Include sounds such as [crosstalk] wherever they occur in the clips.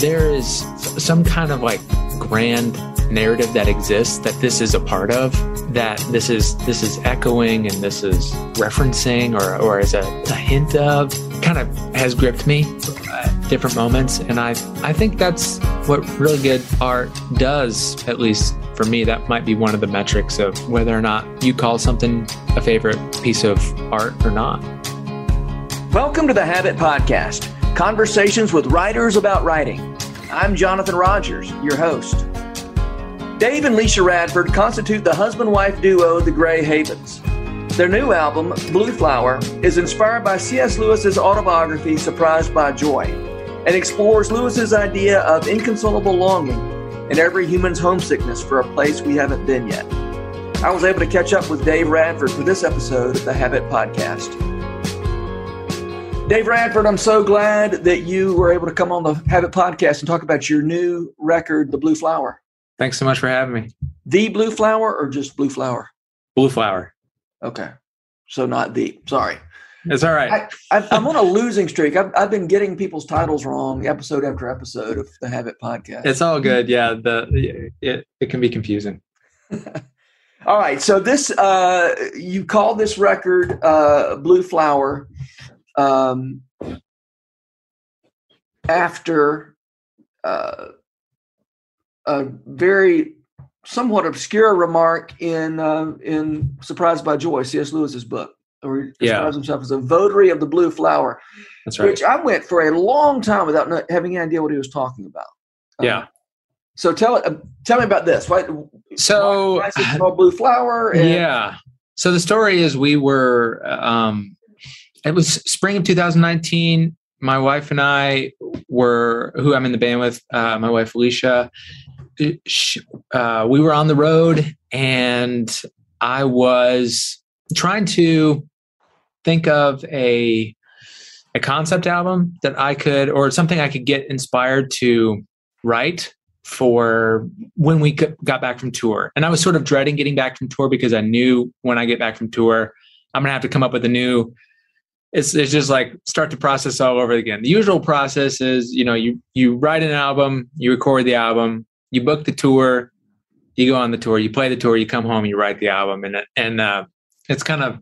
there is some kind of like grand narrative that exists that this is a part of that this is this is echoing and this is referencing or or as a, a hint of kind of has gripped me at different moments. And i i think that's what really good art does at least for me. That might be one of the metrics of whether or not you call something a favorite piece of art or not. Welcome to the habit podcast conversations with writers about writing i'm jonathan rogers your host Dave and Licia Radford constitute the husband wife duo The Gray Havens. Their new album, Blue Flower, is inspired by C.S. Lewis's autobiography, Surprised by Joy, and explores Lewis's idea of inconsolable longing and every human's homesickness for a place we haven't been yet. I was able to catch up with Dave Radford for this episode of the Habit Podcast. Dave Radford, I'm so glad that you were able to come on the Habit Podcast and talk about your new record, The Blue Flower. Thanks so much for having me. The blue flower or just blue flower? Blue flower. Okay. So not the. Sorry. It's all right. I, am on a losing streak. I've, I've been getting people's titles wrong episode after episode of the Habit podcast. It's all good. Yeah. The it, it can be confusing. [laughs] all right. So this uh, you call this record uh, Blue Flower um, after uh, a very somewhat obscure remark in uh, in Surprised by Joy, C.S. Lewis's book, where he describes yeah. himself as a votary of the blue flower. That's right. Which I went for a long time without having any idea what he was talking about. Yeah. Um, so tell uh, tell me about this. What? So why, why blue flower? [laughs] And, yeah. So the story is we were. Um, it was spring of 2019. My wife and I were, who I'm in the band with, uh, my wife Alicia, uh, we were on the road and I was trying to think of a a concept album that I could or something I could get inspired to write for when we got back from tour. And I was sort of dreading getting back from tour because I knew when I get back from tour, I'm gonna have to come up with a new. It's it's just like start the process all over again. The usual process is you know you you write an album, you record the album, you book the tour, you go on the tour, you play the tour, you come home, you write the album, and and uh, it's kind of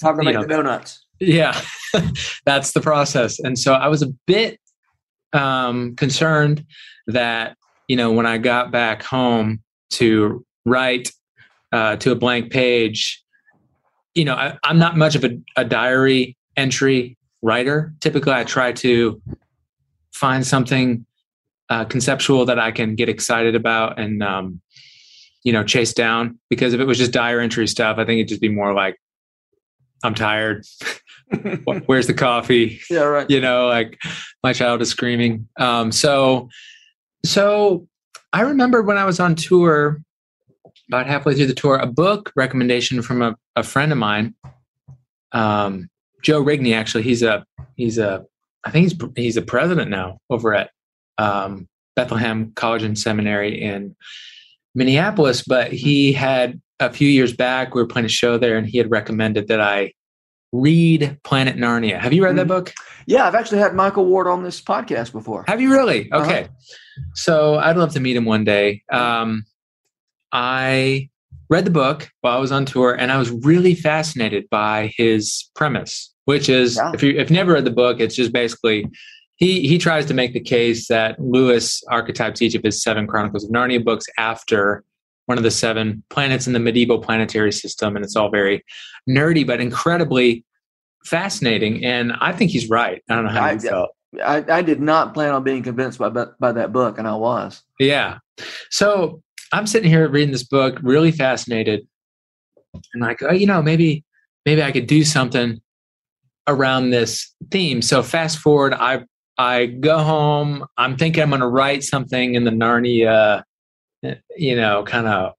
to make know, the donuts. Yeah, [laughs] that's the process. And so I was a bit um, concerned that you know when I got back home to write uh, to a blank page, you know I, am not much of a, a diary entry writer. Typically, I try to find something uh, conceptual that I can get excited about and um, you know chase down. Because if it was just diary entry stuff, I think it'd just be more like I'm tired. [laughs] Where's the coffee? Yeah, right. You know, like my child is screaming. Um, so, so I remember when I was on tour, about halfway through the tour, a book recommendation from a, a friend of mine, um, Joe Rigney. Actually, he's a he's a I think he's he's a president now over at um, Bethlehem College and Seminary in Minneapolis, but he had a few years back, we were playing a show there, and he had recommended that I read Planet Narnia. Have you read that mm-hmm. book? Yeah, I've actually had Michael Ward on this podcast before. Have you really? Uh-huh. Okay. Uh-huh. So I'd love to meet him one day. Um, I read the book while I was on tour, and I was really fascinated by his premise, which is yeah. if you if you never read the book, it's just basically he he tries to make the case that Lewis archetypes each of his seven Chronicles of Narnia books after one of the seven planets in the medieval planetary system, and it's all very nerdy but incredibly fascinating. And I think he's right. I don't know how I, you felt. I, I did not plan on being convinced by by that book, and I was. Yeah. So I'm sitting here reading this book, really fascinated, and like, oh, you know, maybe maybe I could do something around this theme. So fast forward, I I go home. I'm thinking I'm going to write something in the Narnia, you know, kind of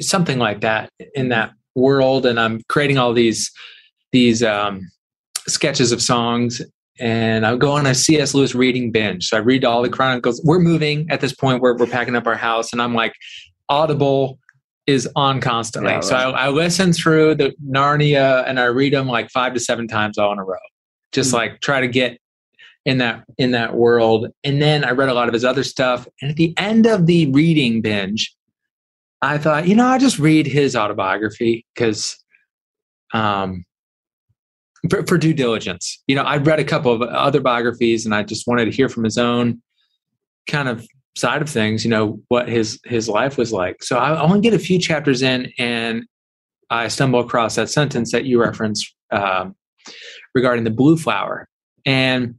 something like that in that world, and I'm creating all these these um, sketches of songs. And I go on a C.S. Lewis reading binge. So I read all the chronicles. We're moving at this point where we're packing up our house, and I'm like, Audible is on constantly. Yeah, right. So I, I, listen through the Narnia and I read them like five to seven times all in a row. Just mm-hmm. like try to get in that in that world. And then I read a lot of his other stuff. And at the end of the reading binge, I thought, you know, I'll just read his autobiography because um for, for, due diligence. You know, I read a couple of other biographies and I just wanted to hear from his own kind of side of things, you know, what his his life was like. So I only get a few chapters in and I stumble across that sentence that you referenced um, regarding the blue flower. And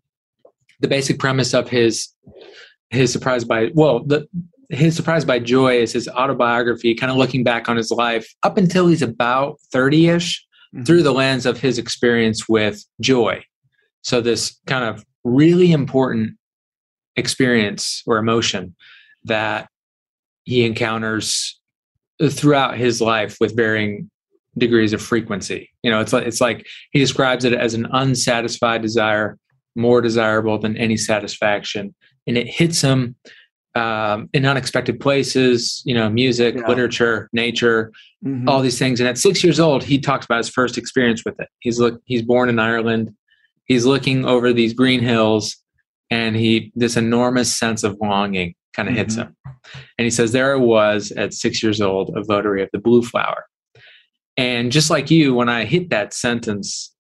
the basic premise of his his surprise by well the his surprise by joy is his autobiography kind of looking back on his life up until he's about 30ish mm-hmm. through the lens of his experience with joy so this kind of really important experience or emotion that he encounters throughout his life with varying degrees of frequency you know it's like it's like he describes it as an unsatisfied desire more desirable than any satisfaction. And it hits him um, in unexpected places, you know, music, yeah. literature, nature, mm-hmm. all these things. And at six years old, he talks about his first experience with it. He's look, he's born in Ireland. He's looking over these green hills, and he this enormous sense of longing kind of mm-hmm. hits him. And he says, "There I was at six years old, a votary of the blue flower." And just like you, when I hit that sentence,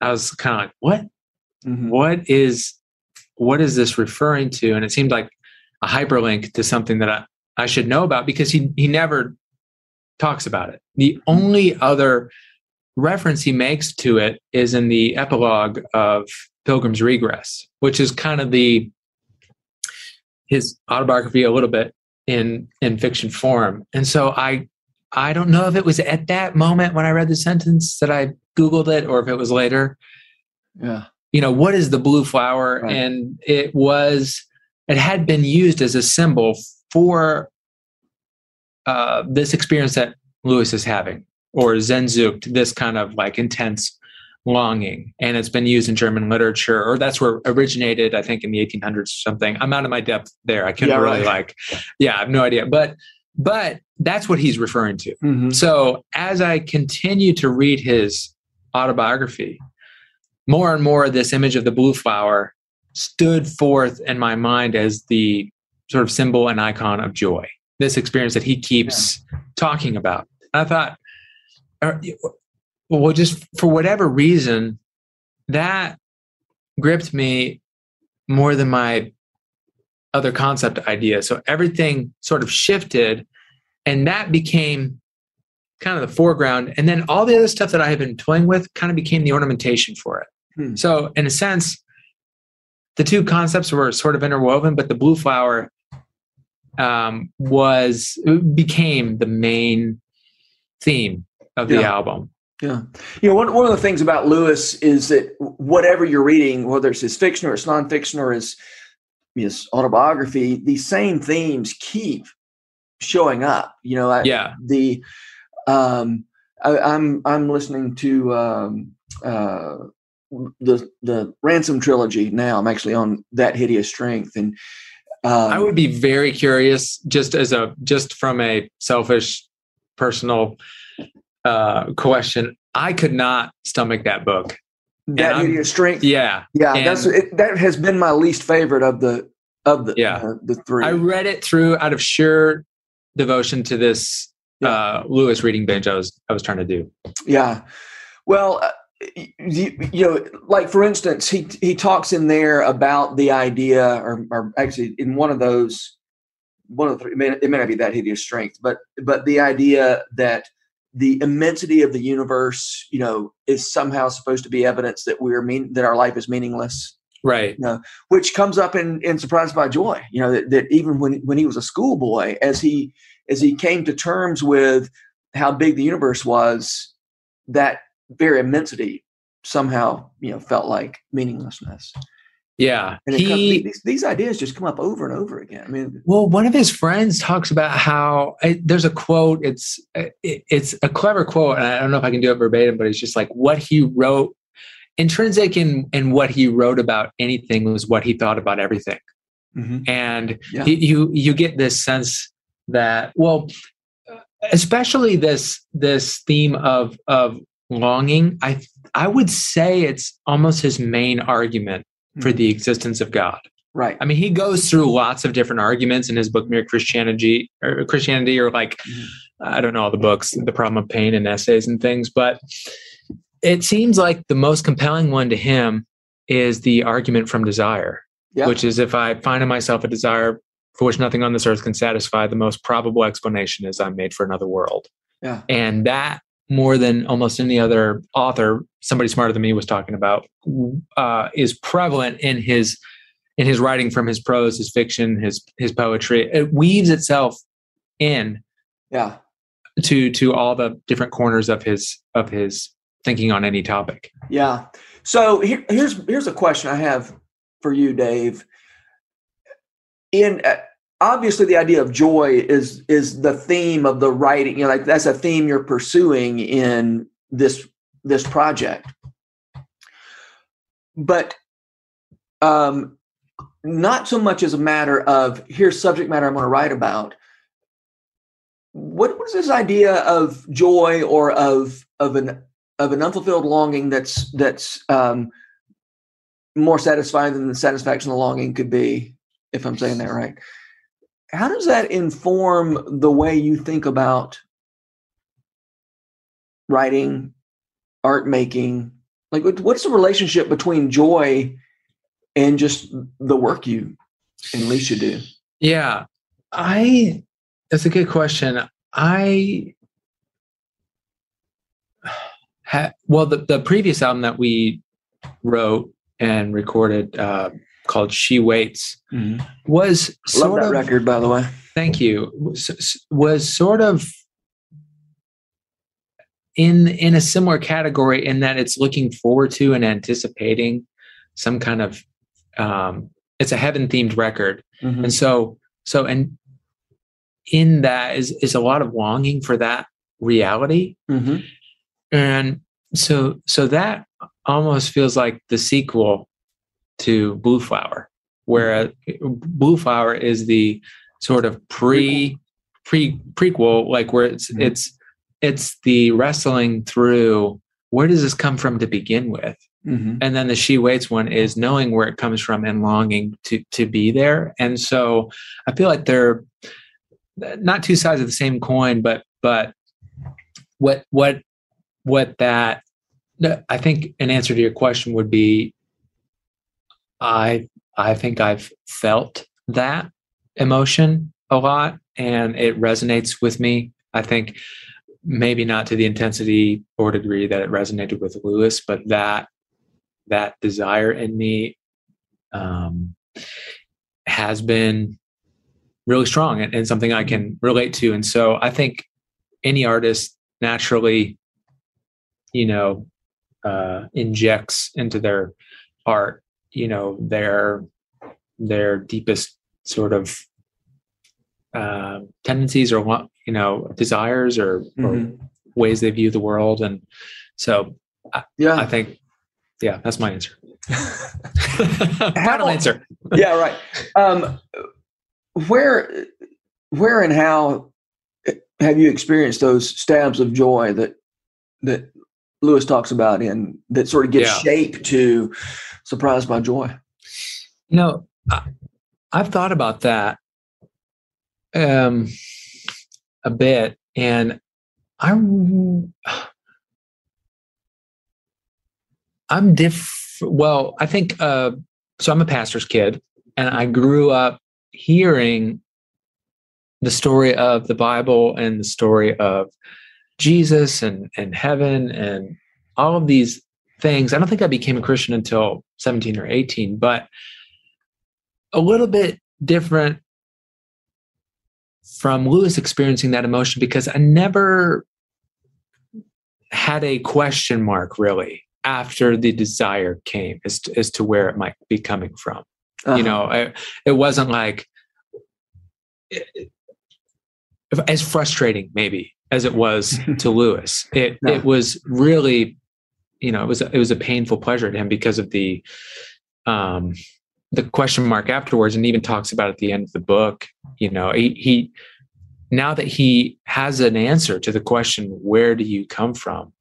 I was kind of like, "What? mm-hmm. what is what is this referring to? And it seemed like a hyperlink to something that I, I should know about because he he never talks about it. The hmm. only other reference he makes to it is in the epilogue of Pilgrim's Regress, which is kind of the his autobiography a little bit in in fiction form. And so I I don't know if it was at that moment when I read the sentence that I googled it or if it was later. Yeah you know what is the blue flower right. and it was it had been used as a symbol for uh, this experience that lewis is having or Sehnsucht, this kind of like intense longing. And it's been used in german literature or that's where originated i think in the 1800s or something. I'm out of my depth there. I couldn't yeah, really right. like yeah i have no idea. But but that's what he's referring to. Mm-hmm. so as i continue to read his autobiography more and more this image of the blue flower stood forth in my mind as the sort of symbol and icon of joy this experience that he keeps yeah. talking about i thought well just for whatever reason that gripped me more than my other concept idea so everything sort of shifted and that became kind of the foreground and then all the other stuff that i had been toying with kind of became the ornamentation for it Hmm. So, in a sense, the two concepts were sort of interwoven, but the blue flower um, was became the main theme of the yeah. album. Yeah. You know, one, one of the things about Lewis is that whatever you're reading, whether it's his fiction or it's nonfiction or his, his autobiography, these same themes keep showing up. You know, I, yeah. The, um, I, am I'm, I'm listening to um, uh, the the ransom trilogy now i'm actually on that hideous strength and um, i would be very curious just as a just from a selfish personal uh question i could not stomach that book. That hideous strength? Yeah. Yeah and that's it, that has been my least favorite of the of the yeah. uh, the three. I read it through out of sheer devotion to this yeah. uh lewis reading binge i was i was trying to do. Yeah. Well uh, you, you, know, like for instance, he he talks in there about the idea, or, or actually in one of those, one of the three, it may, it may not be that hideous strength, but but the idea that the immensity of the universe, you know, is somehow supposed to be evidence that we're mean that our life is meaningless, right? You know, which comes up in in Surprised by Joy. You know that, that even when when he was a schoolboy, as he as he came to terms with how big the universe was, that very immensity somehow you know felt like meaninglessness yeah and he, comes, these, these, ideas just come up over and over again i mean well one of his friends talks about how there's a quote it's it, it's a clever quote and i don't know if i can do it verbatim but it's just like what he wrote intrinsic in in what he wrote about anything was what he thought about everything mm-hmm. and yeah. he, you you get this sense that well especially this this theme of of longing i i would say it's almost his main argument for the existence of God. Right. I mean, he goes through lots of different arguments in his book, Mere Christianity, or Christianity, or like, mm-hmm. I don't know all the books, The Problem of Pain and essays and things, but it seems like the most compelling one to him is the argument from desire, yep. which is if I find in myself a desire for which nothing on this earth can satisfy, the most probable explanation is I'm made for another world. Yeah. And that more than almost any other author, somebody smarter than me was talking about, uh, is prevalent in his in his writing from his prose, his fiction, his his poetry. It weaves itself in, yeah, to to all the different corners of his of his thinking on any topic. Yeah. So here, here's here's a question I have for you, Dave. In uh, obviously the idea of joy is is the theme of the writing. You know, like that's a theme you're pursuing in this this project. But um, not so much as a matter of here's subject matter I'm going to write about. What was this idea of joy or of of an of an unfulfilled longing that's that's um, more satisfying than the satisfaction the longing could be, if I'm saying that right. How does that inform the way you think about writing, art making? Like, what's the relationship between joy and just the work you and Licia do? Yeah, I. That's a good question. I ha, well, the the previous album that we wrote and recorded uh, called "She Waits" mm-hmm. was love that of, record, by the way. Thank you. Was, was sort of in in a similar category in that it's looking forward to and anticipating some kind of um, it's a heaven themed record mm-hmm. and so so and in that is is a lot of longing for that reality mm-hmm. and so so that almost feels like the sequel to blue flower where mm-hmm. blue flower is the sort of pre pre prequel like where it's mm-hmm. it's it's the wrestling through where does this come from to begin with Mm-hmm. And then the she waits one is knowing where it comes from and longing to to be there. And so I feel like they're not two sides of the same coin, but but what what what that I think an answer to your question would be I I think I've felt that emotion a lot and it resonates with me. I think maybe not to the intensity or degree that it resonated with Lewis, but that that desire in me um, has been really strong and, and, something I can relate to. And so I think any artist naturally, you know, uh, injects into their art, you know, their their deepest sort of uh, tendencies or what you know desires or, mm-hmm. or ways they view the world, and so I, yeah, I think yeah, that's my answer. [laughs] [laughs] Final answer. yeah, right. Um, where, where, and how have you experienced those stabs of joy that that Lewis talks about in that sort of gives yeah. shape to surprised by joy? You know, I, I've thought about that um, a bit, and I [sighs] I'm diff. Well, I think uh, so. I'm a pastor's kid, and I grew up hearing the story of the Bible and the story of Jesus and and heaven and all of these things. I don't think I became a Christian until 17 or 18, but a little bit different from Lewis experiencing that emotion because I never had a question mark really after the desire came as to, as to where it might be coming from. Uh-huh. You know, I, it wasn't like it, as frustrating maybe as it was [laughs] to Lewis. It no. it was really, you know, it was it was a painful pleasure to him because of the um the question mark afterwards and even talks about at the end of the book, you know, he, he now that he has an answer to the question where do you come from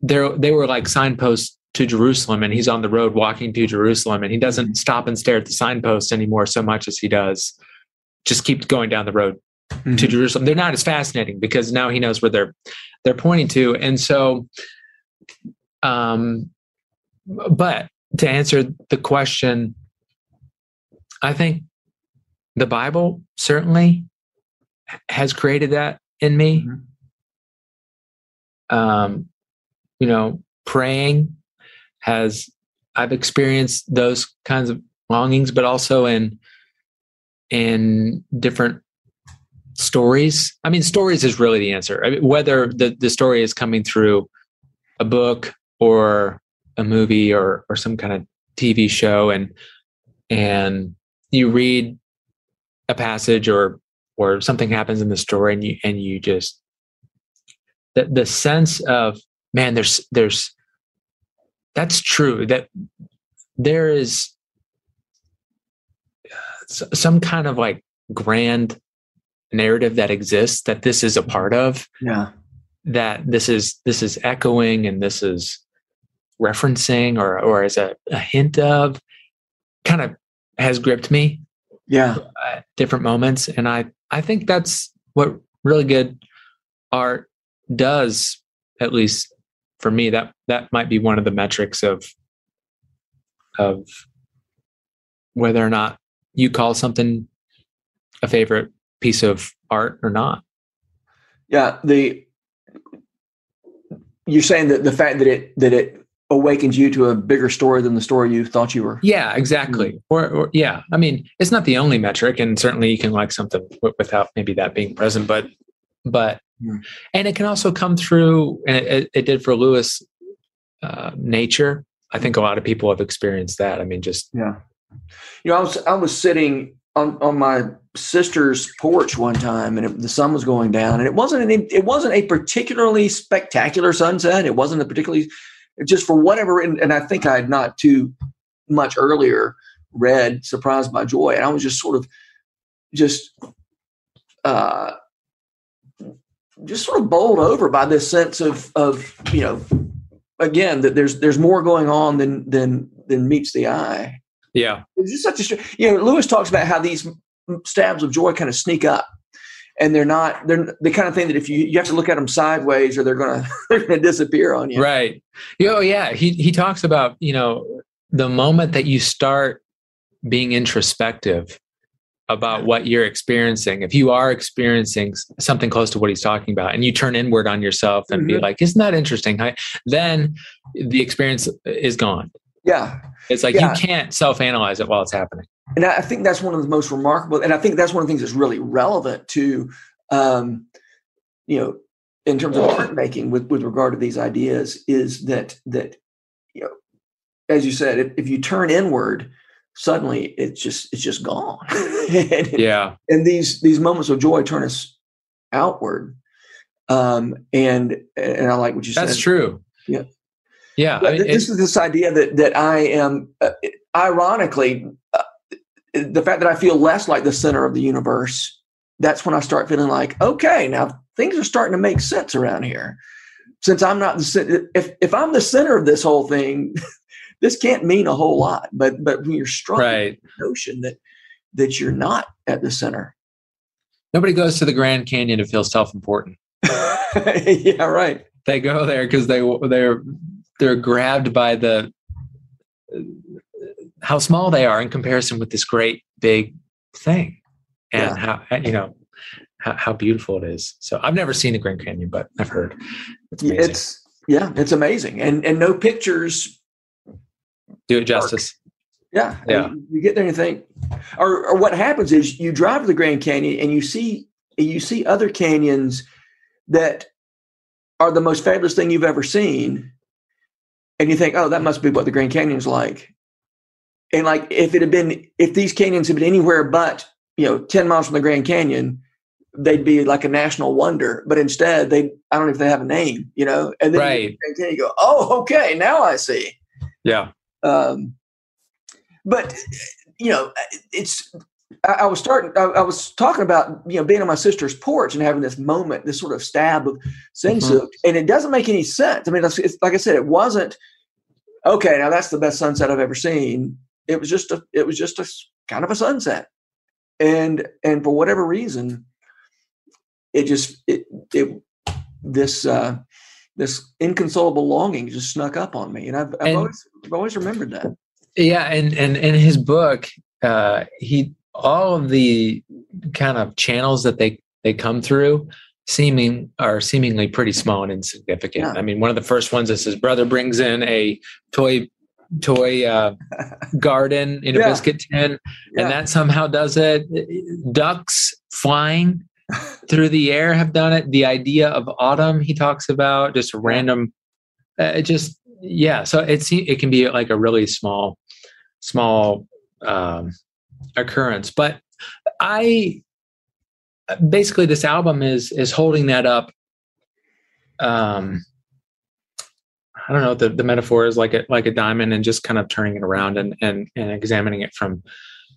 there they were like signposts to Jerusalem and he's on the road walking to Jerusalem and he doesn't stop and stare at the signpost anymore so much as he does just keep going down the road mm-hmm. to Jerusalem. They're not as fascinating because now he knows where they're they're pointing to. And so um but to answer the question, I think the Bible certainly has created that in me. Mm-hmm. Um, you know, praying has I've experienced those kinds of longings, but also in in different stories. I mean, stories is really the answer. I mean, whether the the story is coming through a book or a movie or or some kind of TV show, and and you read a passage or or something happens in the story, and you and you just the the sense of man, there's there's that's true that there is uh, some kind of like grand narrative that exists that this is a part of yeah. that this is this is echoing and this is referencing or or as a, a hint of kind of has gripped me yeah. at different moments. And i i think that's what really good art does at least for me that that might be one of the metrics of of whether or not you call something a favorite piece of art or not? Yeah the you're saying that the fact that it that it awakens you to a bigger story than the story you thought you were? Yeah exactly. Mm-hmm. or, or, yeah i mean it's not the only metric and certainly you can like something without maybe that being present but but mm-hmm. and it can also come through and it, it did for lewis uh, nature. I think a lot of people have experienced that. I mean just yeah. You know i was i was sitting on on my sister's porch one time and it, the sun was going down and it wasn't an, it wasn't a particularly spectacular sunset. It wasn't a particularly just for whatever and, and i think i had not too much earlier read surprised by joy and i was just sort of just uh just sort of bowled over by this sense of of you know again that there's there's more going on than than than meets the eye. Yeah. It's just such a you know lewis talks about how these stabs of joy kind of sneak up. And they're not they're the kind of thing that if you you have to look at them sideways or they're gonna [laughs] they're gonna disappear on you. Right. Oh yeah he he talks about you know the moment that you start being introspective about what you're experiencing if you are experiencing something close to what he's talking about and you turn inward on yourself and mm-hmm. be like isn't that interesting? Then the experience is gone yeah it's like yeah. you can't self-analyze it while it's happening and I think that's one of the most remarkable, and I think that's one of the things that's really relevant to, um, you know, in terms of art making with with regard to these ideas is that that you know, as you said, if, if you turn inward, suddenly it's just it's just gone. [laughs] and, yeah, and these these moments of joy turn us outward. Um, and and I like what you said. That's true. Yeah. Yeah, I mean, this is this idea that that I am, uh, ironically, uh, the fact that I feel less like the center of the universe, that's when I start feeling like, okay, now things are starting to make sense around here. Since I'm not the if if I'm the center of this whole thing, [laughs] this can't mean a whole lot. But but when you're strong, right. notion that that you're not at the center. Nobody goes to the Grand Canyon to feel self-important. [laughs] yeah, right. They go there because they they're they're grabbed by the how small they are in comparison with this great big thing. And yeah. how you know how, how, beautiful it is. So i've never seen the grand canyon but i've heard. It's, it's yeah it's amazing. And and no pictures do it justice. Yeah yeah. you, you get there and you think or, or what happens is you drive to the grand canyon and you see you see other canyons that are the most fabulous thing you've ever seen and you think oh that must be what the grand canyon's like. And like if it had been if these canyons had been anywhere but you know 10 miles from the grand canyon they'd be like a national wonder. But instead they i don't know if they have a name you know? And then right. you, you go oh okay now i see. Yeah. Um but you know it's I, I was starting I, I, was talking about you know being on my sister's porch and having this moment this sort of stab of Sehnsucht mm-hmm. and it doesn't make any sense i mean it's, it's, like i said it wasn't okay, now that's the best sunset I've ever seen. It was just a, it was just a kind of a sunset, and and for whatever reason, it just it it this uh, this inconsolable longing just snuck up on me, and I've, I've And- always I've always remembered that. Yeah, and and in his book, uh, he all of the kind of channels that they they come through seeming are seemingly pretty small and insignificant. Yeah. I mean, one of the first ones is his brother brings in a toy toy uh, [laughs] garden in a Yeah. biscuit tin, Yeah. and that somehow does it. Ducks flying [laughs] through the air have done it. The idea of autumn he talks about just random. Uh, it just yeah. So it's it can be like a really small small um, occurrence, but I basically this album is is holding that up. Um, I don't know the, the metaphor is like a like a diamond and just kind of turning it around and and and examining it from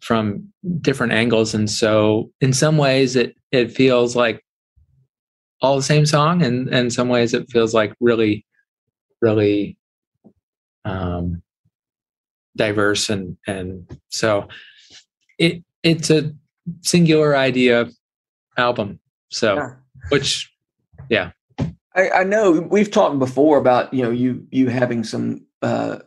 from different angles. And so in some ways it it feels like all the same song and and in some ways it feels like really really um diverse and and so it it's a singular idea album so Yeah. which I, I know we've talked before about you know you you having some uh,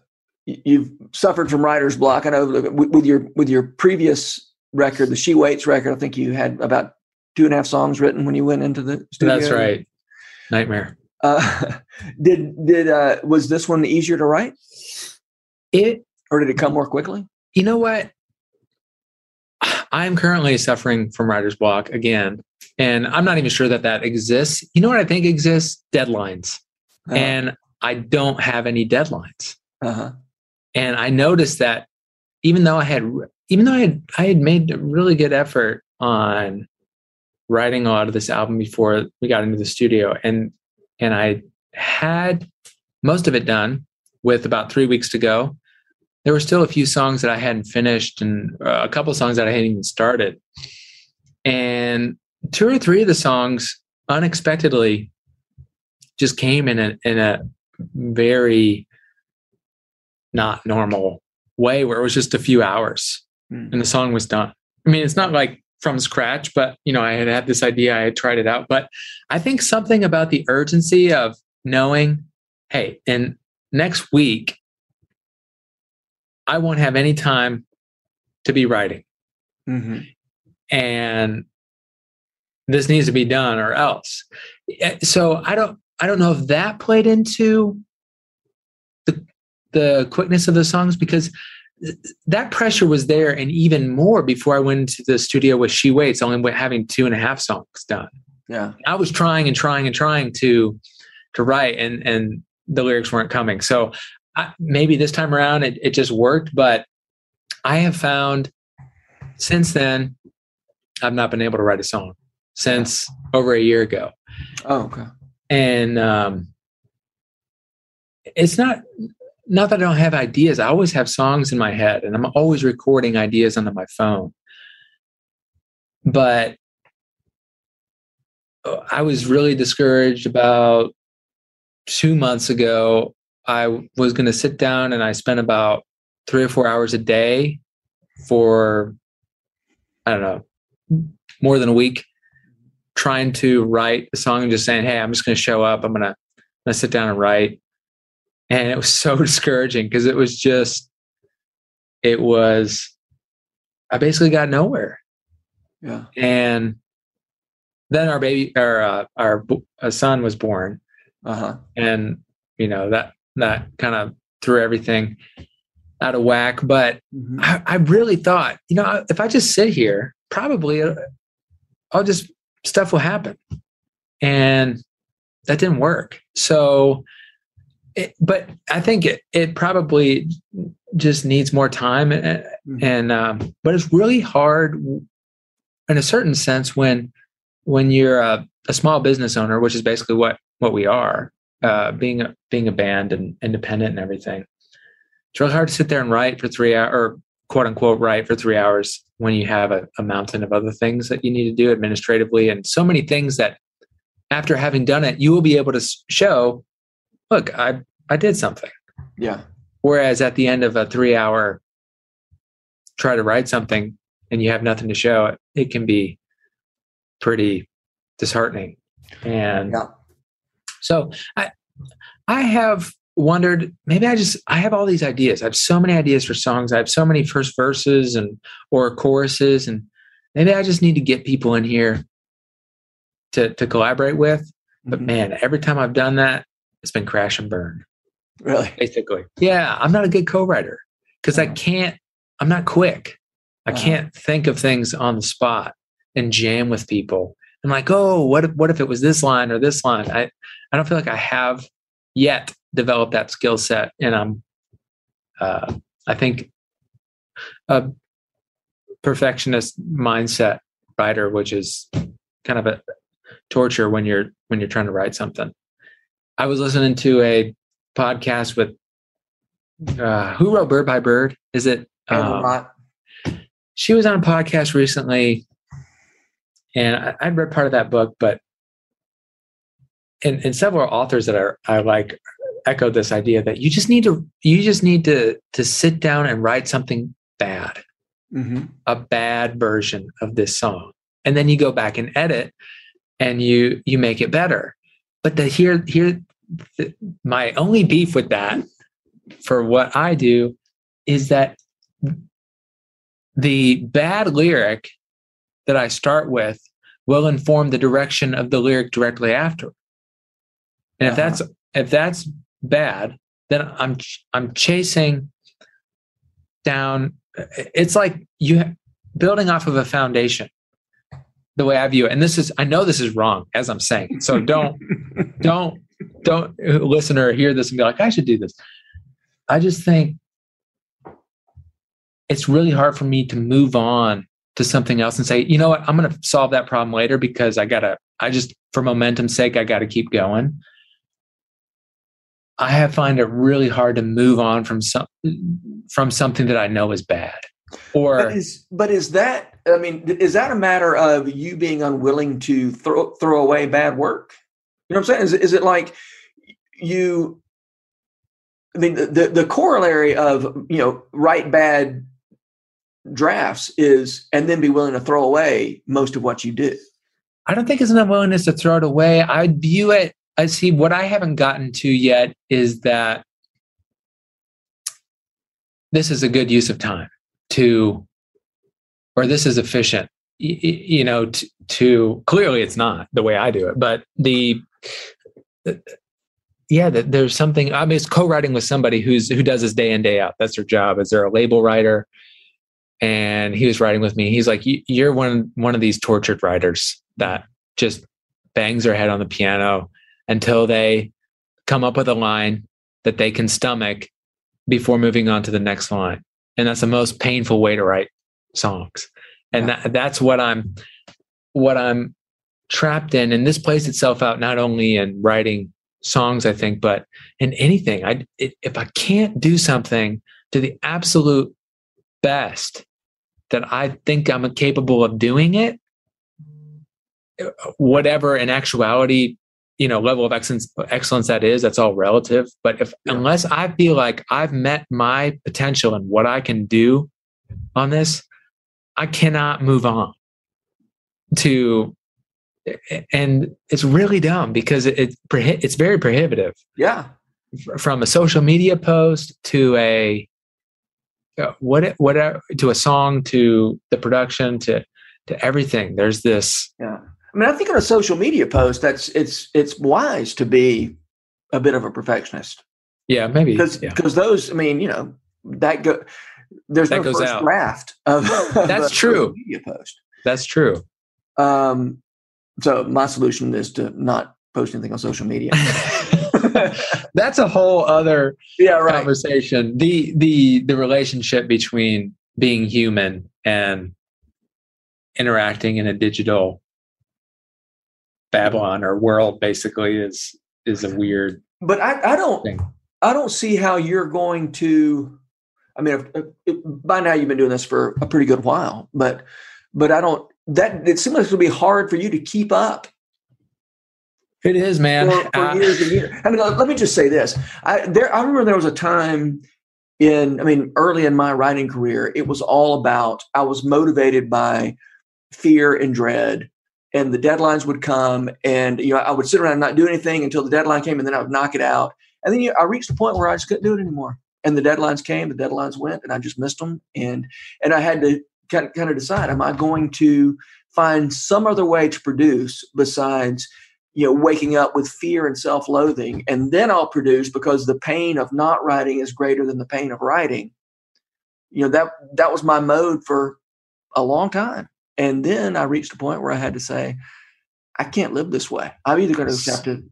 you've suffered from writer's block. I know with, with your with your previous record, the She Waits record. I think you had about two and a half songs written when you went into the studio. that's right nightmare Uh, [laughs] did did uh, was this one easier to write, it or did it come more quickly? you know what i'm currently suffering from writer's block again and i'm not even sure that that exists. You know what i think exists? Deadlines. Uh, and i don't have any deadlines. Uh-huh. and I noticed that even though I had even though I had I had made a really good effort on writing a lot of this album before we got into the studio and and I had most of it done with about 3 weeks to go there were still a few songs that I hadn't finished and uh, a couple songs that I hadn't even started and two or three of the songs unexpectedly just came in a in a very not normal way where it was just a few hours Mm. and the song was done. I mean, it's not like from scratch, but you know, I had had this idea, I had tried it out, but I think something about the urgency of knowing, hey, in next week, I won't have any time to be writing Mhm. and this needs to be done or else. Eh, So I don't I don't know if that played into the the quickness of the songs because that pressure was there and even more before I went into the studio with She Waits, only having two and a half songs done. Yeah. I was trying and trying and trying to to write and and the lyrics weren't coming. So I, maybe this time around it, it just worked, but I have found since then I've not been able to write a song since over a year ago. Oh, okay. And um it's not not that I don't have ideas. I always have songs in my head and I'm always recording ideas onto my phone. But uh, I was really discouraged about two months ago. I was going to sit down and I spent about three or four hours a day for, I don't know, more than a week trying to write a song and just saying, Hey, I'm just going to show up. I'm going to, I'm to sit down and write. And it was so [laughs] discouraging because it was just, it was, I basically got nowhere Yeah. and then our baby our uh, our son was born Uh huh. and you know that that kind of threw everything out of whack but Mhm. I, I really thought you know if i just sit here probably uh, i'll just stuff will happen and that didn't work so it, but i think it, it probably just needs more time and, Mhm. and um, but it's really hard in a certain sense when when you're a, a small business owner which is basically what what we are uh, being a being a band and independent and everything it's really hard to sit there and write for three hours or quote unquote write for three hours when you have a, a mountain of other things that you need to do administratively and so many things that after having done it you will be able to show look i i did something Yeah. Whereas at the end of a three hour try to write something and you have nothing to show it, it can be pretty disheartening. And yeah. So I I have wondered maybe I just I have all these ideas. I have so many ideas for songs. I have so many first verses and or choruses and maybe I just need to get people in here to to collaborate with. But mm-hmm. man, every time I've done that, it's been crash and burn. Really? Basically. Yeah, I'm not a good co-writer because I can't I'm not quick. I uh-huh. can't think of things on the spot and jam with people. I'm like, oh, what if what if it was this line or this line? I I don't feel like I have yet developed that skill set, and I'm uh, I think a perfectionist mindset writer, which is kind of a torture when you're when you're trying to write something. I was listening to a podcast with uh, who wrote Bird by Bird? Is it um, she was on a podcast recently, and I, I'd read part of that book, but and, and several authors that are I like echoed this idea that you just need to you just need to to sit down and write something bad, mm-hmm. a bad version of this song, and then you go back and edit, and you you make it better. But the here here the, my only beef with that for what I do is that the bad lyric that I start with will inform the direction of the lyric directly after. And if uh-huh. that's if that's bad, then I'm I'm chasing down. It's like you building off of a foundation. The way I view it, and this is I know this is wrong as I'm saying. So don't [laughs] don't don't listen or hear this and be like I should do this. I just think it's really hard for me to move on to something else and say, you know what, I'm going to solve that problem later because I got to, I just, for momentum's sake, I got to keep going. I have find it really hard to move on from some from something that I know is bad. Or but is, but is that I mean is that a matter of you being unwilling to throw throw away bad work? You know what I'm saying? Is, is it like you I mean the, the, the corollary of you know write bad drafts is and then be willing to throw away most of what you do. I don't think it's an unwillingness to throw it away. I view it I see what I haven't gotten to yet is that this is a good use of time to, or this is efficient, you know, to, to clearly it's not the way I do it, but the, uh, yeah, there's something. I mean, it's co-writing with somebody who's who does this day in day out. That's their job. Is there a label writer? And he was writing with me. He's like, "You're one one of these tortured writers that just bangs their head on the piano until they come up with a line that they can stomach before moving on to the next line. And that's the most painful way to write songs. And that, that's what I'm what I'm trapped in. And this plays itself out not only in writing songs, I think, but in anything. I if I can't do something to the absolute best that I think I'm capable of doing it, whatever in actuality you know level of excellence excellence that is that's all relative. But if unless i feel like i've met my potential and what i can do on this i cannot move on to and it's really dumb because it, it it's very prohibitive. Yeah. From a social media post to a what whatever to a song to the production to to everything there's this yeah I mean, I think on a social media post, that's it's it's wise to be a bit of a perfectionist. Yeah, maybe because because yeah. those, I mean, you know, that go there's that no goes first out. draft of that's [laughs] of true media post. That's true. Um, so my solution is to not post anything on social media. [laughs] [laughs] that's a whole other yeah, right. conversation. The the the relationship between being human and interacting in a digital Babylon or world basically is is a weird. But I, I don't thing. I don't see how you're going to. I mean, if, if, by now you've been doing this for a pretty good while, but but I don't. That it seems like it'll be hard for you to keep up. It is, man. For, for uh, years and years. I mean, let me just say this. I there. I remember there was a time in i mean early in my writing career it was all about i was motivated by fear and dread and the deadlines would come and you know i would sit around and not do anything until the deadline came and then i would knock it out and then you know, i reached a point where i just couldn't do it anymore and the deadlines came the deadlines went and i just missed them and and i had to kind of, kind of decide am i going to find some other way to produce besides you know waking up with fear and self-loathing. And then i'll produce because the pain of not writing is greater than the pain of writing. You know that that was my mode for a long time. And then i reached a point where i had to say i can't live this way. I'm either going to have to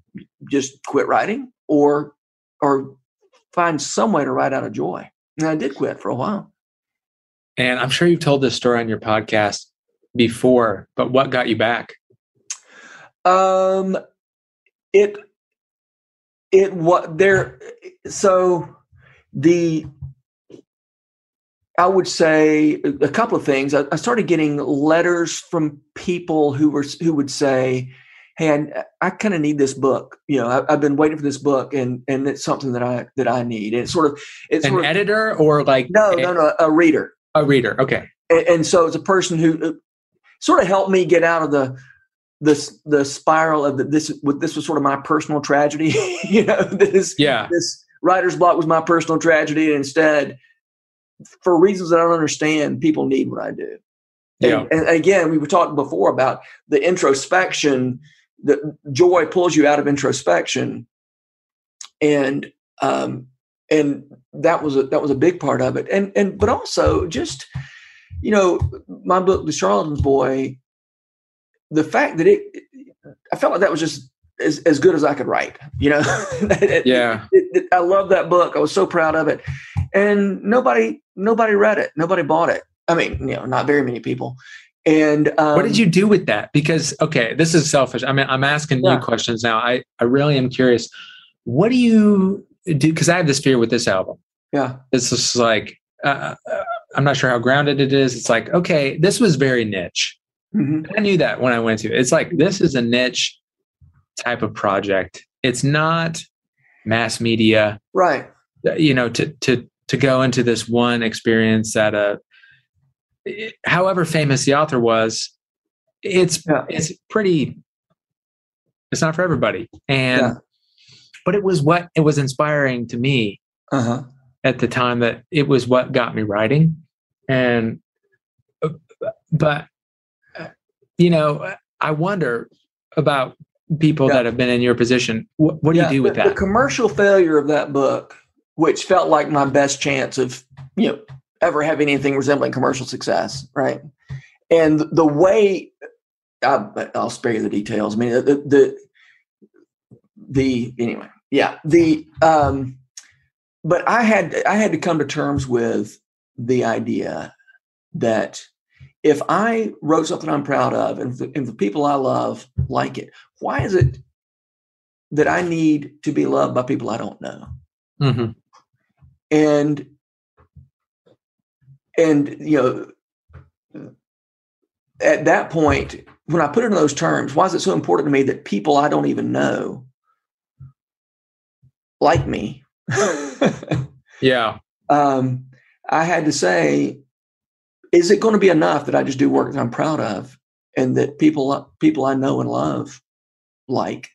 just quit writing or or find some way to write out of joy. And i did quit for a while. And i'm sure you've told this story on your podcast before but what got you back um, it it what there. So the I would say a couple of things. I, I started getting letters from people who were who would say, "Hey, I, I kind of need this book. You know, I, have been waiting for this book, and and it's something that I that I need." And it's sort of it's an sort of, editor or like no, no, no, a reader. A reader, okay. And, and so it's a person who sort of helped me get out of the this the spiral of the, this this was sort of my personal tragedy [laughs] you know this yeah. this writer's block was my personal tragedy. And instead for reasons that i don't understand people need what i do. Yeah. and, and again we were talking before about the introspection that joy pulls you out of introspection. And um and that was a that was a big part of it. And and but also just you know my book the charlatan's boy the fact that it, I felt like that was just as, as good as I could write, you know? [laughs] yeah. It, it, I love that book. I was so proud of it. And nobody, nobody read it. Nobody bought it. I mean, you know, not very many people. And um, what did you do with that? Because, okay, this is selfish. I mean, I'm asking yeah. you questions now. I, I really am curious. What do you do? Because I have this fear with this album. Yeah. It's just like, uh, uh, I'm not sure how grounded it is. It's like, okay, this was very niche. Mm-hmm. I knew that when I went to it. It's like this is a niche type of project. It's not mass media, right? Uh, you know, to to to go into this one experience that a, however famous the author was, it's yeah. it's pretty. It's not for everybody, and yeah. but it was what it was inspiring to me uh-huh. at the time that it was what got me writing, and uh, but you know, I wonder about people yeah. that have been in your position. What, what do yeah, you do with the, that? The commercial failure of that book, which felt like my best chance of, you know, ever having anything resembling commercial success, right? And the way I, will spare you the details. I mean, the, the, the anyway, yeah, the um, but I had I had to come to terms with the idea that if I wrote something I'm proud of and the, and the people I love like it, why is it that I need to be loved by people I don't know? Mm-hmm. And and you know, at that point, when I put it in those terms, why is it so important to me that people I don't even know like me? yeah. [laughs] Um, I had to say, is it going to be enough that I just do work that I'm proud of and that people people I know and love like?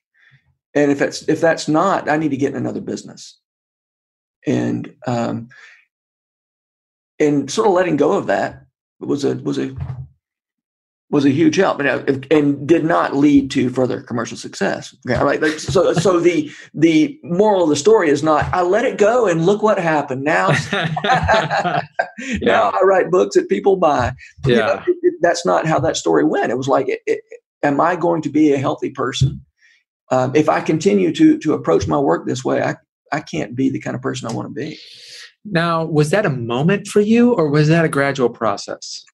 And if that's if that's not, I need to get in another business. And um, and sort of letting go of that was a was a was a huge help and, and did not lead to further commercial success. Okay, right. Like, so, so the the moral of the story is not I let it go and look what happened. Now, [laughs] [laughs] yeah. now I write books that people buy. Yeah, you know, it, it, that's not how that story went. It was like, it, am I going to be a healthy person um, if I continue to to approach my work this way? I I can't be the kind of person I want to be. Now, was that a moment for you, or was that a gradual process?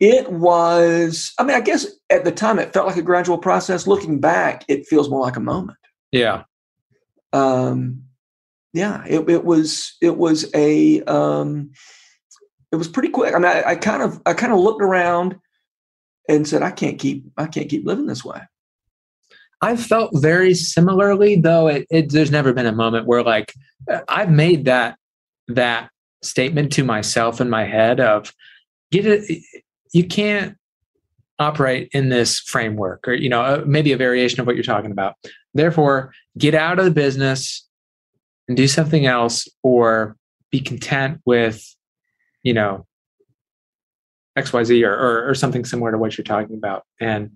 It was, I mean, I guess at the time it felt like a gradual process. Looking back, it feels more like a moment. Yeah. Um, yeah, it, it was, it was a, um, it was pretty quick. I mean, I, I kind of, I kind of looked around and said, I can't keep, I can't keep living this way. I felt very similarly, though. It, it, there's never been a moment where like I've made that that statement to myself in my head of get it you can't operate in this framework or you know uh, maybe a variation of what you're talking about. Therefore get out of the business and do something else or be content with you know xyz or, or, or something similar to what you're talking about. And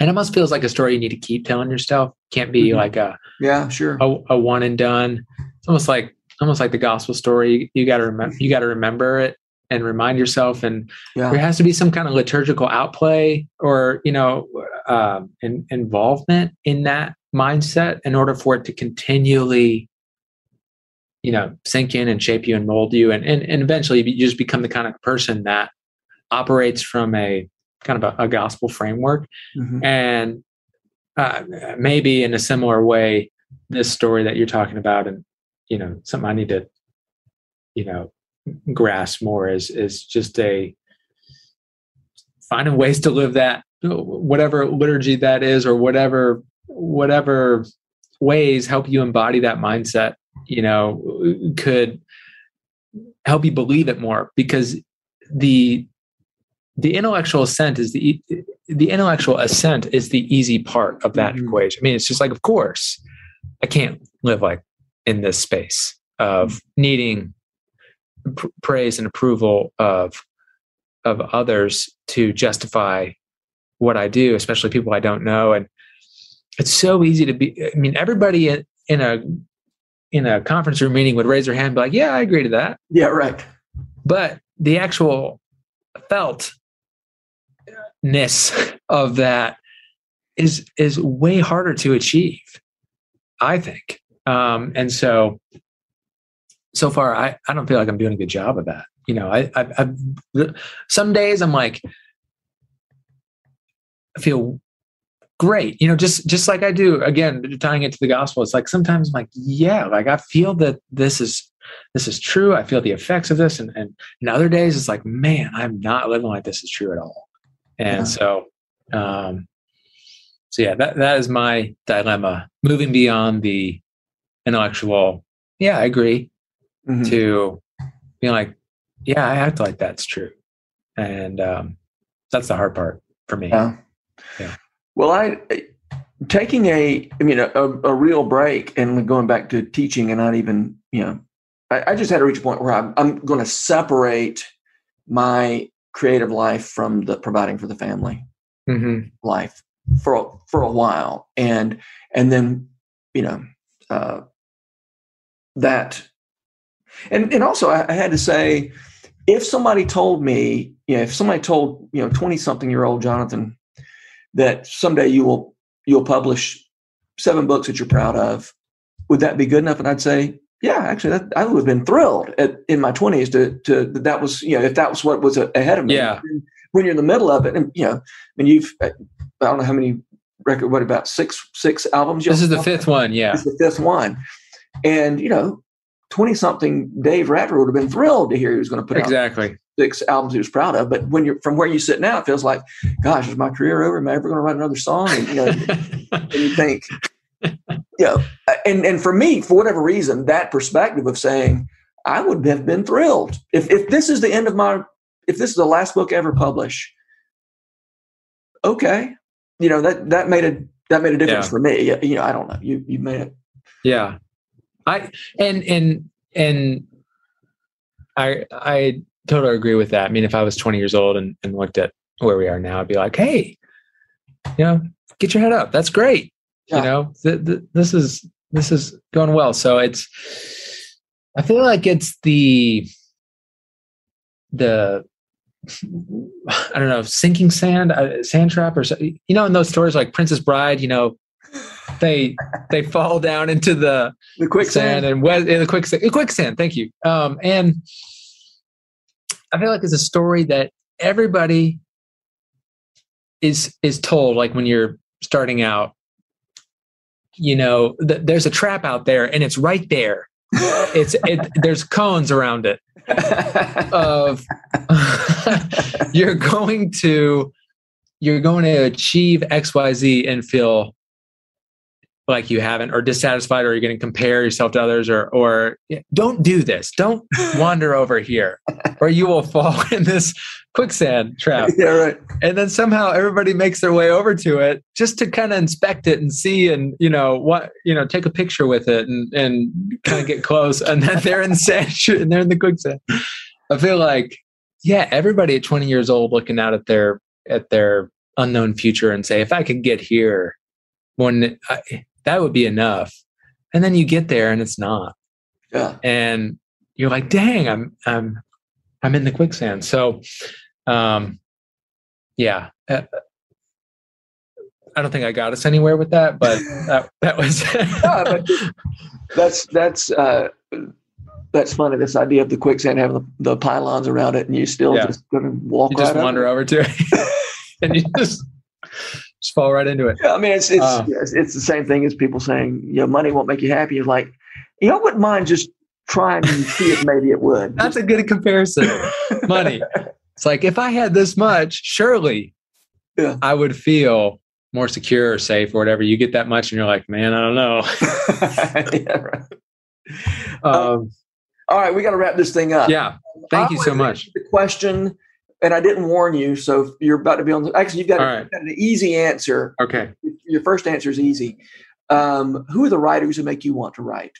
and it almost feels like a story you need to keep telling yourself. Can't be mm-hmm. like a yeah sure. a, a, one and done. It's almost like almost like the gospel story. You, you got to remember you got to remember it and remind yourself and yeah. there has to be some kind of liturgical outplay or you know um, in, involvement in that mindset in order for it to continually you know sink in and shape you and mold you and and, and eventually you just become the kind of person that operates from a kind of a, a gospel framework mm-hmm. and uh, maybe in a similar way this story that you're talking about and you know something i need to you know grasp more is is just a finding ways to live that whatever liturgy that is or whatever whatever ways help you embody that mindset you know could help you believe it more because the the intellectual assent is the the intellectual assent is the easy part of that mm-hmm. equation. I mean, it's just like, of course, I can't live like in this space of mm-hmm. needing pr- praise and approval of of others to justify what I do, especially people I don't know. And it's so easy to be. I mean, everybody in, in a in a conference room meeting would raise their hand, and be like, "Yeah, I agree to that." Yeah, right. But the actual felt ness of that is is way harder to achieve i think um and so so far i i don't feel like i'm doing a good job of that. You know i i I've, some days i'm like i feel great you know just just like i do again tying it to the gospel it's like sometimes i'm like yeah like i feel that this is this is true. I feel the effects of this. And and, and other days it's like man i'm not living like this is true at all. And yeah. so, um, so yeah, that, that is my dilemma. Moving beyond the intellectual. Yeah, I agree mm-hmm. to being like, yeah, I act like that's true. And, um, that's the hard part for me. Yeah. yeah. Well, I, taking a, I mean, a, a real break and going back to teaching and not even, you know, I, I just had to reach a point where I'm, I'm going to separate my creative life from the providing for the family mm-hmm. life for a, for a while, and and then you know uh, that, and and also I, I had to say, if somebody told me, you know, if somebody told you know twenty something year old Jonathan that someday you will you'll publish seven books that you're proud of, would that be good enough? And I'd say, yeah, actually, that, I would have been thrilled at, in my twenties to to that was you know if that was what was ahead of me. Yeah. When you're in the middle of it, and you know, and you've uh, I don't know how many record what about six six albums. This is the fifth one. Yeah, this is the fifth one, and you know, twenty something Dave Radford would have been thrilled to hear he was going to put exactly six albums he was proud of. But when you're from where you sit now, it feels like, gosh, is my career over? Am I ever going to write another song? And you know, [laughs] and you think yeah, and and for me, for whatever reason, that perspective of saying I would have been thrilled if if this is the end of my if this is the last book ever published. Okay, you know that that made a that made a difference yeah. for me. You know, I don't know. You you made it. Yeah, I and and and I I totally agree with that. I mean, if I was 20 years old and, and looked at where we are now, I'd be like, hey, you know, get your head up. That's great yeah. you know th- th- this is this is going well so it's i feel like it's the the i don't know sinking sand uh, sand trap or so, you know in those stories like princess bride you know they they fall down into the the quicksand. and wet in the quicksand quicksand thank you. Um and i feel like it's a story that everybody is is told like when you're starting out. You know, th- there's a trap out there and it's right there. [laughs] it's it, there's cones around it. [laughs] Of [laughs] you're going to you're going to achieve xyz and feel like you haven't or dissatisfied or you're going to compare yourself to others or or don't do this. Don't [laughs] wander over here or you will fall [laughs] in this quicksand trap. [laughs] Yeah right. And then somehow everybody makes their way over to it just to kind of inspect it and see and you know what you know take a picture with it and and kind of get close. And then they're in the sand and they're in the quicksand. I feel like yeah everybody at 20 years old looking out at their at their unknown future and say if i could get here when I, that would be enough. And then you get there and it's not. Yeah. And you're like, dang, I'm I'm I'm in the quicksand. So um yeah. Uh, I don't think I got us anywhere with that, but [laughs] that, that was but that's that's uh that's funny. This idea of the quicksand having the, the pylons around it, and you still Yeah. just gonna walk. you just right wander over to it [laughs] [laughs] and you just just fall right into it. Yeah, I mean, it's it's, Uh. it's it's the same thing as people saying, you know, money won't make you happy. It's like, you know, I wouldn't mind just trying and see if maybe it would. [laughs] That's a good comparison. Money. It's like if I had this much, surely Yeah. I would feel more secure or safe or whatever. You get that much and you're like, man, I don't know. [laughs] yeah, right. Um, All right, we got to wrap this thing up. yeah. Thank you so much. The question, and I didn't warn you, so you're about to be on. The, actually, you've got, a- right. you've got an easy answer. Okay. Your first answer is easy. Um, who are the writers who make you want to write?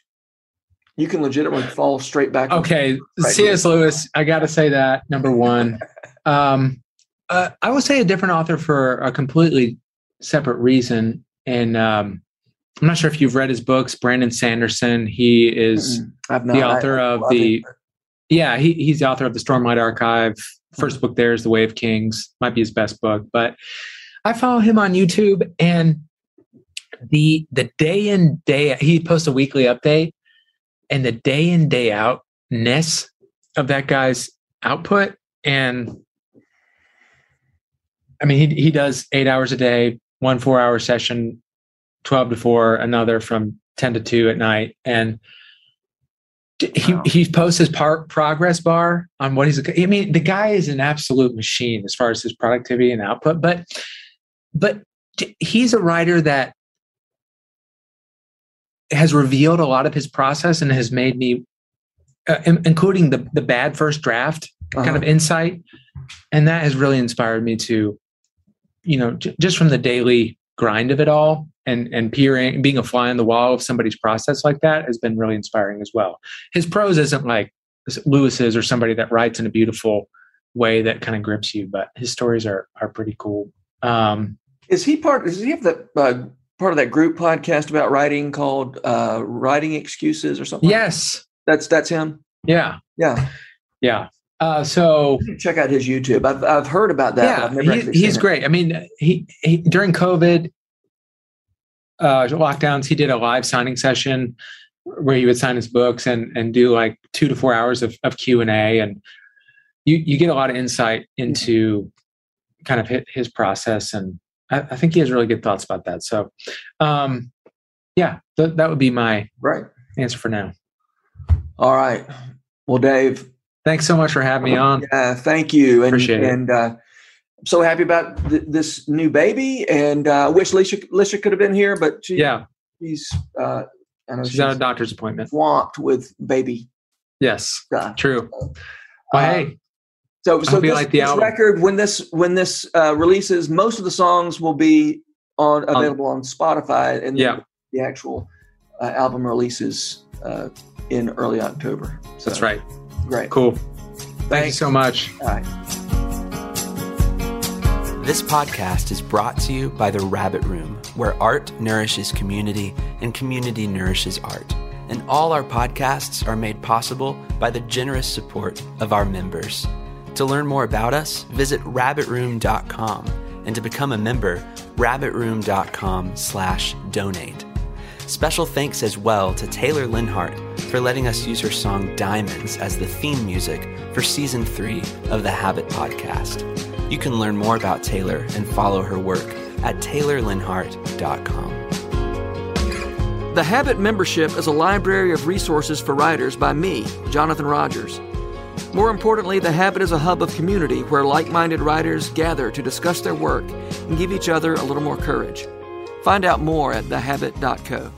You can legitimately fall straight back. Okay. Right. C.S. Lewis, I got to say that. Number one. [laughs] Um, uh, I would say a different author for a completely separate reason. And um, I'm not sure if you've read his books. Brandon Sanderson, he is. Not. the I- author I of the- it. yeah he, he's the author of the stormlight archive first book there is the way of kings. Might be his best book but i follow him on youtube and the the day in day he posts a weekly update and the day in day out ness of that guy's output and i mean he, he does eight hours a day one four hour session 12 to 4 another from 10 to 2 at night and he Wow. he posts his par- progress bar on what he's. I mean, the guy is an absolute machine as far as his productivity and output. But but he's a writer that has revealed a lot of his process and has made me, uh, including the the bad first draft kind Uh-huh. of insight, and that has really inspired me to, you know, j- just from the daily grind of it all and and peering being a fly on the wall of somebody's process like that has been really inspiring as well his prose isn't like lewis's or somebody that writes in a beautiful way that kind of grips you but his stories are are pretty cool um Is he part? Does he have that uh, part of that group podcast about writing called uh, "Writing Excuses" or something? yes that's that's him. yeah Yeah, yeah uh so check out his YouTube. I've I've heard about that. yeah never he, he's it. great i mean he, he during covid uh lockdowns he did a live signing session where he would sign his books and and do like two to four hours of, of q&a and you you get a lot of insight into kind of his, his process and I, I think he has really good thoughts about that so um yeah th- that would be my Right. answer for now All right. Well, Dave, thanks so much for having me on uh, thank you. And, Appreciate it. And uh, so happy about th- this new baby. And uh, I wish Licia, Licia could have been here, but she, yeah she's uh, I know she's she's at a doctor's appointment swamped with baby yes stuff. true well Uh, hey So, so this, like the this record when this when this uh, releases, most of the songs will be on available on Spotify, and Yeah. the actual uh, album releases uh, in early October. So, that's right Great. cool thank you so much All right. This podcast is brought to you by The Rabbit Room, where art nourishes community and community nourishes art. And all our podcasts are made possible by the generous support of our members. To learn more about us, visit rabbitroom.com. And to become a member, rabbitroom.com slash donate. Special thanks as well to Taylor Leonhardt for letting us use her song Diamonds as the theme music for season three of the Habit podcast. You can learn more about Taylor and follow her work at taylorleonhardt.com. The Habit membership is a library of resources for writers by me, Jonathan Rogers. More importantly, The Habit is a hub of community where like minded writers gather to discuss their work and give each other a little more courage. Find out more at thehabit.co.